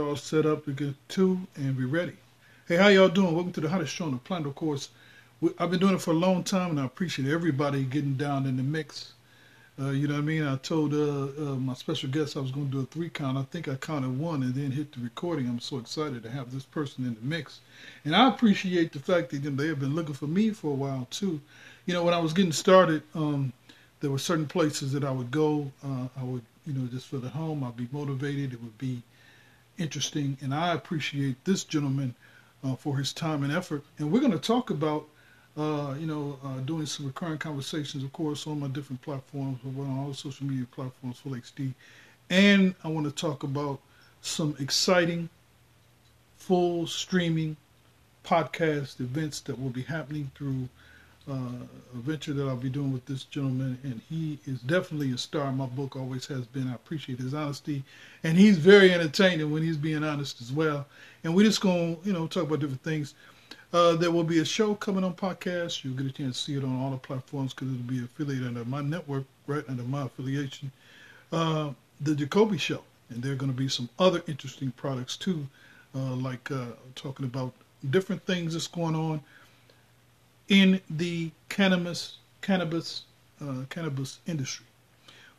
all set up to get two and be ready. Hey, how y'all doing? Welcome to the hottest show on the planet. Of course, I've been doing it for a long time, and I appreciate everybody getting down in the mix. Uh, you know what I mean? I told uh, uh, my special guest I was going to do a three count. I think I counted one and then hit the recording. I'm so excited to have this person in the mix, and I appreciate the fact that they have been looking for me for a while too. You know, when I was getting started, um, there were certain places that I would go. Uh, I would, you know, just for the home. I'd be motivated. It would be interesting, and I appreciate this gentleman uh, for his time and effort. And we're going to talk about, uh, you know, uh, doing some recurring conversations, of course, on my different platforms, but on all the social media platforms, Full XD. And I want to talk about some exciting, full streaming podcast events that will be happening through uh, venture that I'll be doing with this gentleman, and he is definitely a star my book. Always has been. I appreciate his honesty, and he's very entertaining when he's being honest as well. And we're just to you know, talk about different things. Uh, there will be a show coming on podcast. You'll get a chance to see it on all the platforms because it'll be affiliated under my network, right under my affiliation. Uh, the Jacoby Show, and there are going to be some other interesting products too, uh, like uh, talking about different things that's going on in the cannabis cannabis uh, cannabis industry.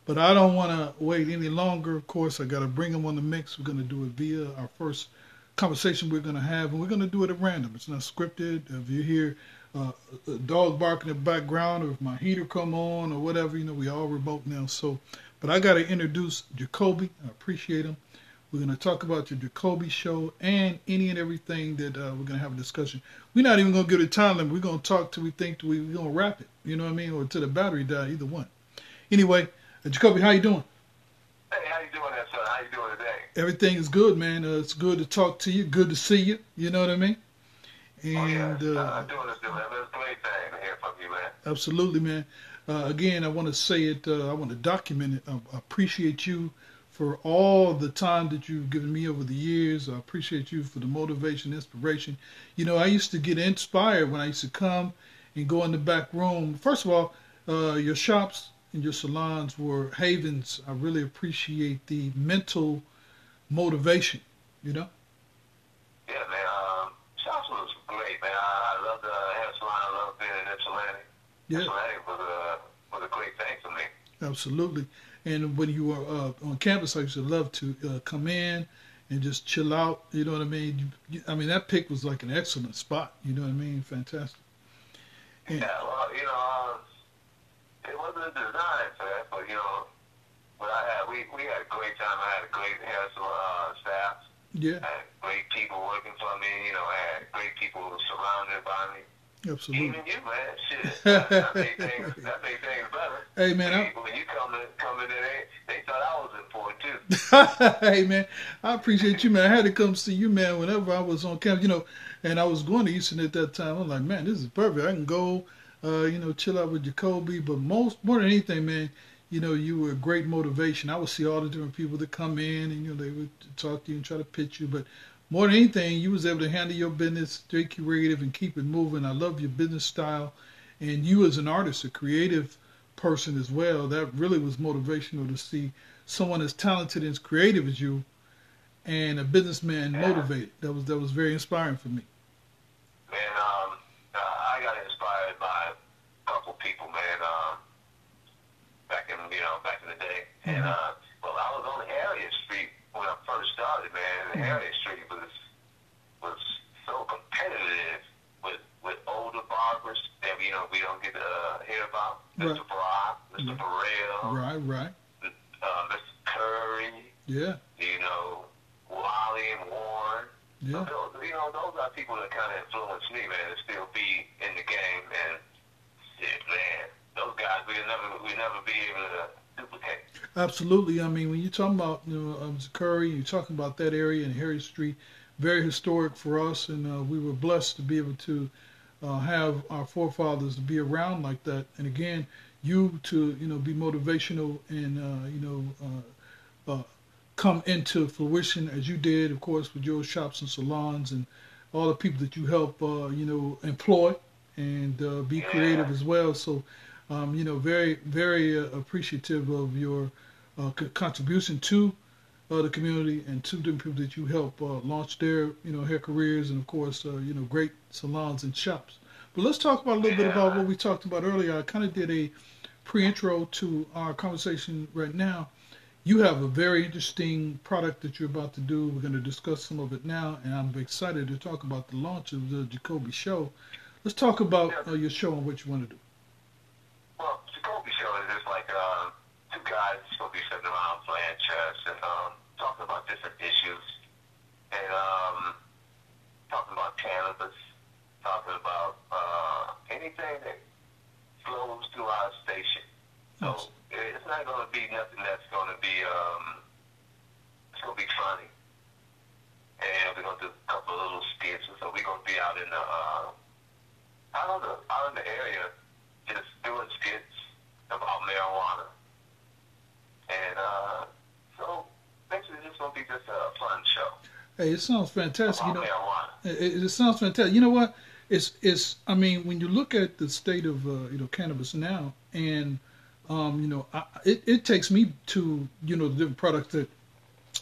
But I don't want to wait any longer. Of course, I got to bring them on the mix. We're going to do it via our first conversation we're going to have, and we're going to do it at random. It's not scripted. If you hear uh, a dog barking in the background, or if my heater come on, or whatever, you know, we all remote now. So, but I got to introduce Jacoby. I appreciate him. We're going to talk about your Jacoby show and any and everything that uh, we're going to have a discussion. We're not even going to give it a time limit. We're going to talk till we think we, we're going to wrap it. You know what I mean? Or till the battery die, either one. Anyway, uh, Jacoby, how you doing? Hey, how you doing there, son? How you doing today? Everything is good, man. Uh, it's good to talk to you. Good to see you. You know what I mean? And, oh, yeah. Uh, I'm doing this, man. It's a great thing to hear from you, man. Absolutely, man. Uh, again, I want to say it. Uh, I want to document it. I appreciate you for all the time that you've given me over the years. I appreciate you for the motivation, inspiration. You know, I used to get inspired when I used to come and go in the back room. First of all, uh, your shops and your salons were havens. I really appreciate the mental motivation, you know? Yeah, man. Um, shops was great, man. I, I love the hair salon. I love being in Ypsilanti. Yeah. Ypsilanti was a, was a great thing for me. Absolutely. And when you were uh, on campus, I used to love to uh, come in and just chill out. You know what I mean? You, I mean that pick was like an excellent spot. You know what I mean? Fantastic. And, yeah, well, you know, uh, it wasn't designed for that, but you know, but I had we we had a great time. I had a great hair uh, staff. Yeah. I had great people working for me. You know, I had great people surrounded by me. Absolutely. Even you, man. Shit. that, made things, that made things better. Hey, man. When, you, when you come in, come in there, they, they thought I was important, too. hey, man. I appreciate you, man. I had to come see you, man, whenever I was on campus. You know, and I was going to Eastern at that time. I'm like, man, this is perfect. I can go, uh, you know, chill out with Jacoby. But most, more than anything, man, you know, you were a great motivation. I would see all the different people that come in and, you know, they would talk to you and try to pitch you. But more than anything, you was able to handle your business, stay creative, and keep it moving. I love your business style, and you as an artist, a creative person as well. That really was motivational to see someone as talented and as creative as you, and a businessman yeah. motivated. That was that was very inspiring for me. Man, um, uh, I got inspired by a couple people, man. Um, back in you know back in the day, mm-hmm. and uh, well, I was on Harriet Street when I first started, man. Mm-hmm. Harriet Street was was so competitive with with older barbers that you know we don't get to uh, hear about. Right. Mr. Right. Right, right. Uh, Mr. Curry. Yeah. You know, Wally and Warren. Yeah. So those, you know, those are people that kind of influenced me, man, to still be in the game. And shit, man, those guys we'll never we'll never be able to duplicate. Absolutely. I mean, when you're talking about you know um, Curry, you're talking about that area in Harriet Street, very historic for us, and uh, we were blessed to be able to uh, have our forefathers to be around like that. And again, you to you know be motivational and uh, you know uh, uh, come into fruition as you did, of course, with your shops and salons and all the people that you help uh, you know employ and be creative as well. So. Um, you know, very, very appreciative of your uh, contribution to uh, uh, the community and to different people that you help uh, launch their you know hair careers and of course uh, you know great salons and shops. But let's talk about a little bit about what we talked about earlier. I kind of did a pre-intro to our conversation right now. You have a very interesting product that you're about to do. We're going to discuss some of it now, and I'm excited to talk about the launch of the Jacoby Show. Let's talk about uh, your show and what you want to do. Well, Jacoby Show is just like uh, two guys supposed to be sitting around playing chess and um, talking about different issues and um, talking about cannabis, talking about uh, anything that flows through our station. So it's not going to be nothing that's going to be um, it's going to be funny. And we're going to do a couple of little skits. So we're going to be out in the uh, out in the out in the area just doing skits about marijuana. And uh, so basically it's going to be just a fun show Hey, it sounds fantastic. You about know, marijuana. It, it sounds fantastic. You know what? It's it's. I mean, when you look at the state of uh, you know cannabis now, and um, you know, I, it it takes me to you know the different products that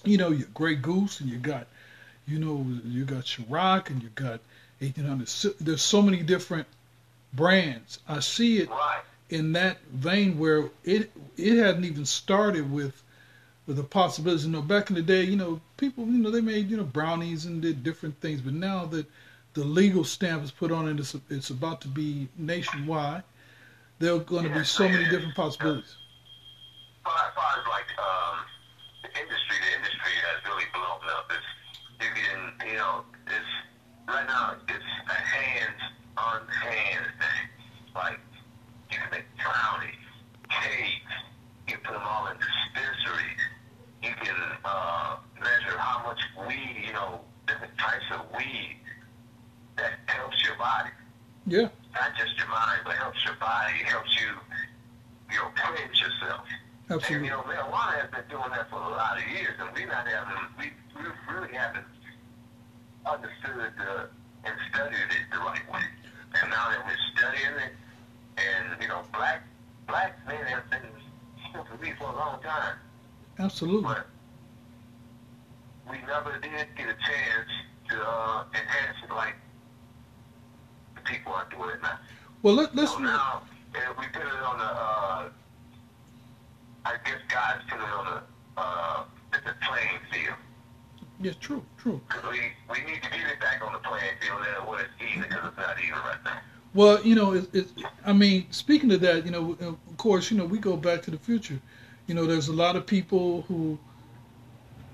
you know your Grey Goose and you got you know you got Ciroc and you got 1800. So- There's so many different brands. I see it Right. in that vein where it it hadn't even started with with the possibilities. You know, back in the day, you know, people, you know, they made you know brownies and did different things, but now that the legal stamp is put on it, it's it's about to be nationwide. There are going to be so many different possibilities. Well, as far as like um, the industry, the industry has really blown up. It's you can, you know, it's right now it's a hands on hands thing. Like you can make brownies, cakes, you can put them all in dispensaries. You can uh, measure how much weed, you know, different types of weed that helps your body Yeah, not just your mind, but helps your body, helps you, you know, cleanse yourself. And absolutely. you know, marijuana has been doing that for a lot of years, and we not having, we, we really haven't understood the, and studied it the right way. And now that we're studying it, and you know, black black men have been smoking weed for a long time, Absolutely. but we never did get a chance to uh, enhance it like the people are doing it now. Well, let, let's So now, if we put it on the, uh, I guess guys put it on the, uh, it's a playing field. yeah, true, true. Because we, we need to get it back on the playing field there where it's even, because it's not even right now. Well, you know, it, it, I mean, speaking of that, you know, of course, you know, we go back to the future. You know, there's a lot of people who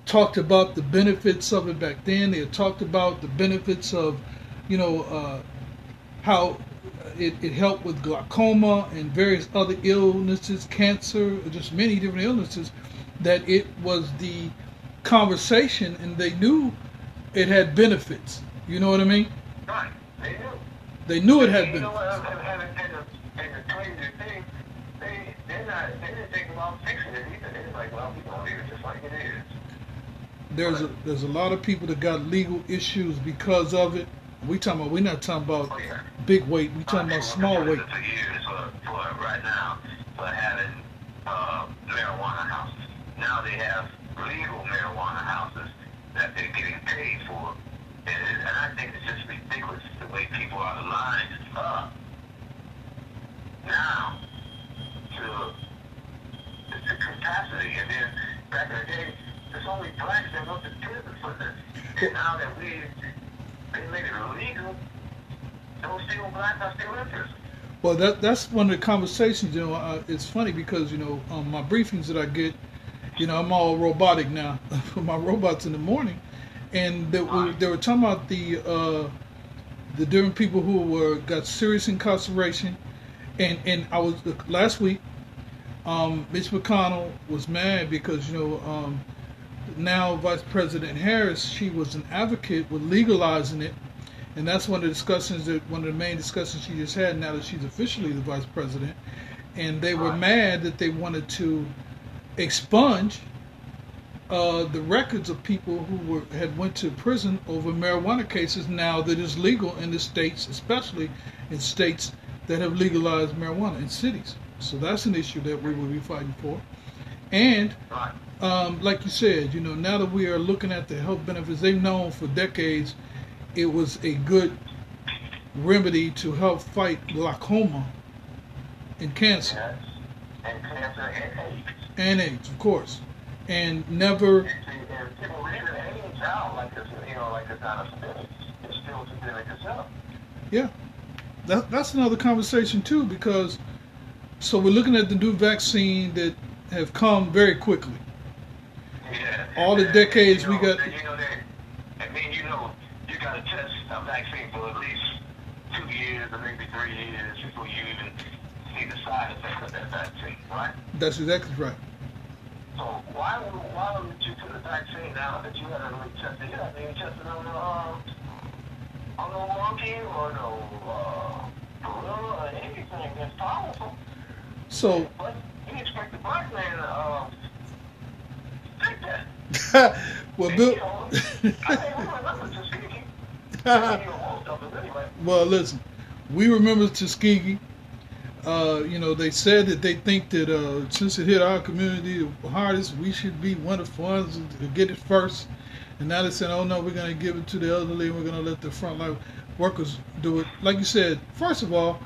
talked about the benefits of it back then. They talked about the benefits of, you know, uh, how it, it helped with glaucoma and various other illnesses, cancer, just many different illnesses. That it was the conversation, and they knew it had benefits. You know what I mean? Right. They knew. They knew it had You know benefits. Uh, what, and, and, and, the, crazy thing, they, they're not, they didn't think about fixing it either. They're like, well, we're going to leave it just like it is. there's a there's a lot of people that got legal issues because of it. We talking about we're not talking about Oh, yeah. big weight. We talking about small weight. For years, for, for right now, for having uh, marijuana houses. Now they have legal marijuana houses that they're getting paid for. And, and I think it's just ridiculous the way people are lined up now to, to capacity. And then back in the day, there's only blacks that went to prison for this. And now that we they made it illegal, those still blacks are still. Well, that that's one of the conversations. You know, uh, it's funny because you know um, my briefings that I get, you know, I'm all robotic now for my robots in the morning, and they were, they were talking about the uh, the different people who were got serious incarceration, and and I was last week. Um, Mitch McConnell was mad because you know um, now Vice President Harris she was an advocate with legalizing it, and that's one of the discussions that one of the main discussions she just had now that she's officially the vice president, and they were mad that they wanted to expunge uh, the records of people who were had went to prison over marijuana cases now that is legal in the states, especially in states that have legalized marijuana in cities. So that's an issue that we will be fighting for. And Right. um, like you said, you know, now that we are looking at the health benefits, they've known for decades it was a good remedy to help fight glaucoma and cancer. Yes. And cancer and AIDS. And AIDS, of course. And never. And, and people leave it AIDS out like it's, you know, like it's not a pandemic. It's still pandemic itself. Yeah. That, that's another conversation, too, because so we're looking at the new vaccine that have come very quickly. Yeah. All the decades you know, we got. You know. I mean, you know, got to test a vaccine for at least two years or maybe three years before you even see the side effects of that vaccine, right? That's exactly right. So why would why would you put a vaccine out that you haven't really tested? You haven't even tested on the um, on no monkey or no uh, gorilla or anything that's powerful. So, But you expect the black man to uh, take that? well, Bill. well, listen, we remember Tuskegee. Uh, you know, they said that they think that uh, since it hit our community the hardest, we should be one of the ones to get it first. And now they're saying, oh no, we're going to give it to the elderly. We're going to let the frontline workers do it. Like you said, first of all,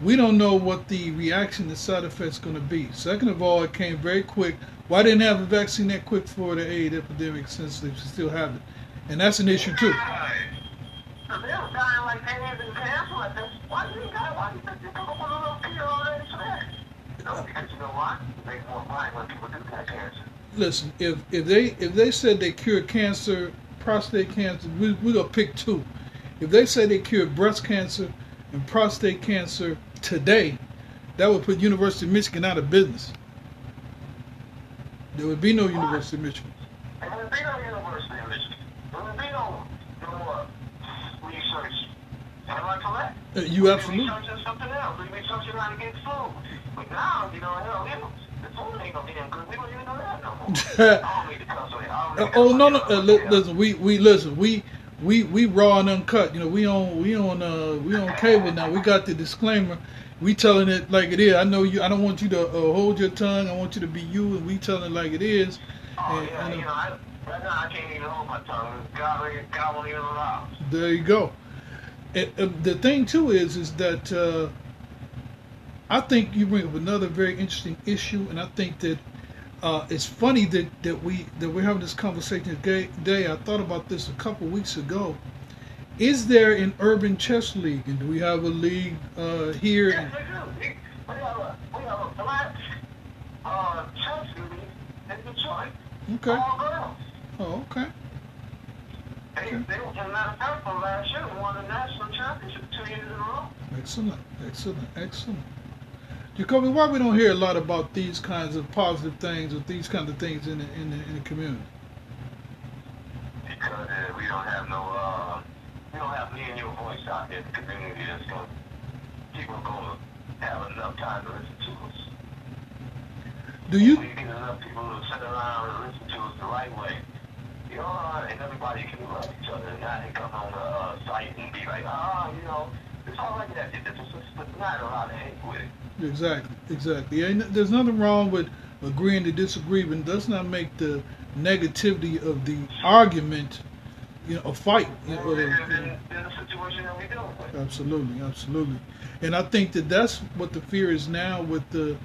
we don't know what the reaction, the side effects going to be. Second of all, it came very quick. Why didn't have a vaccine that quick for the AIDS epidemic since they still have it? And that's an issue too. Listen, if if they if they said they cured cancer, prostate cancer, we we gonna pick two. If they say they cured breast cancer and prostate cancer today, that would put University of Michigan out of business. There would be no University of Michigan. There would be no University of Michigan. There would be no, no more research. Am I correct? Uh, you absolutely. researching something else. We'd be researching how to get food. But now, you know, hell, the food ain't gonna be good. We don't even know that no more. I don't need to cuss on it. I don't Uh, oh no no! Uh, li- listen, we we listen. We we we raw and uncut. You know, we on we on uh we on cable now. We got the disclaimer. We telling it like it is. I know you. I don't want you to uh, hold your tongue. I want you to be you, and we telling it like it is. Oh, And, yeah, and, you know, I, right now I can't even hold my tongue. God, God won't even allow. there you go. And, uh, the thing too is is that uh, I think you bring up another very interesting issue, and I think that uh, it's funny that, that we that we're having this conversation today. I thought about this a couple weeks ago. Is there an urban chess league, and do we have a league uh, here? Yes, we do. We, have a, we have a black uh, chess league in Detroit. Okay. All girls. Oh, okay. They, they, as a matter of fact, from last year, won the national championship two years in a row. Excellent, excellent, excellent. Jacoby, why we don't hear a lot about these kinds of positive things or these kinds of things in the, in the, in the community? Because uh, we don't have no, uh, we don't have me and your voice out there in the community that's going to, people are going to have enough time to listen to us. Do you? We get enough people to sit around and listen to us the right way. You know, uh, and everybody can love each other and not and come on the uh, site and be like, ah, you know, it's all like that. It's just it's not a lot of hate with it. Exactly, exactly. Ain't, there's nothing wrong with agreeing to disagree, but it does not make the negativity of the argument, you know, a fight. Well, know. in, in the situation that we're with. Absolutely, absolutely. And I think that that's what the fear is now with the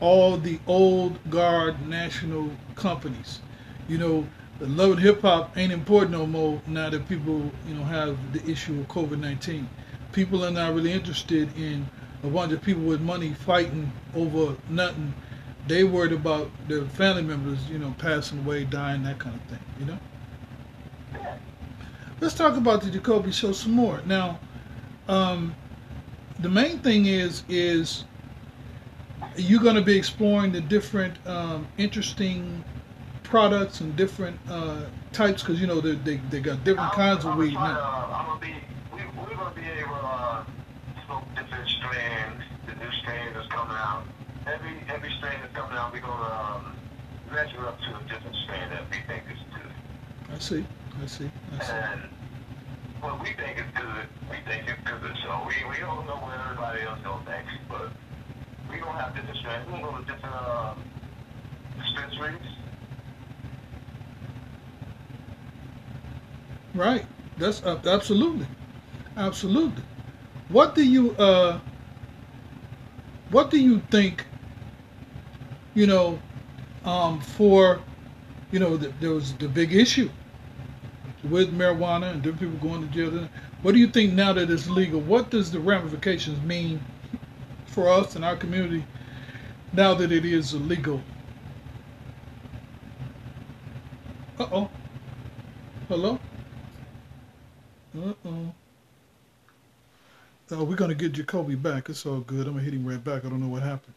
all the old guard national companies. You know, the love and hip hop ain't important no more now that people, you know, have the issue of COVID nineteen. People are not really interested in a bunch of people with money fighting over nothing. They worried about their family members, you know, passing away, dying, that kind of thing. You know. Let's talk about the Jacoby show some more. Now, um, the main thing is is you're going to be exploring the different um, interesting products and different uh, types because you know they, they they got different kinds of weed now. to, uh, I'm gonna be. We, we're gonna be able to uh, smoke different strains, The new strain that's coming out. Every every strain that's coming out, we're gonna um, measure up to a different strain that we think is good. I see, I see, I see. And what we think is good, we think it's good. So we, we don't know what everybody else don't think, but we gonna have different strains. We're gonna go to different uh, dispensaries Right. That's uh, absolutely, absolutely. What do you uh? What do you think? You know, um, for, you know, the, there was the big issue with marijuana and different people going to jail. What do you think now that it's legal? What does the ramifications mean for us and our community now that it is illegal? Uh oh. Hello? Uh oh. We're going to get Jacoby back. It's all good. I'm going to hit him right back. I don't know what happened.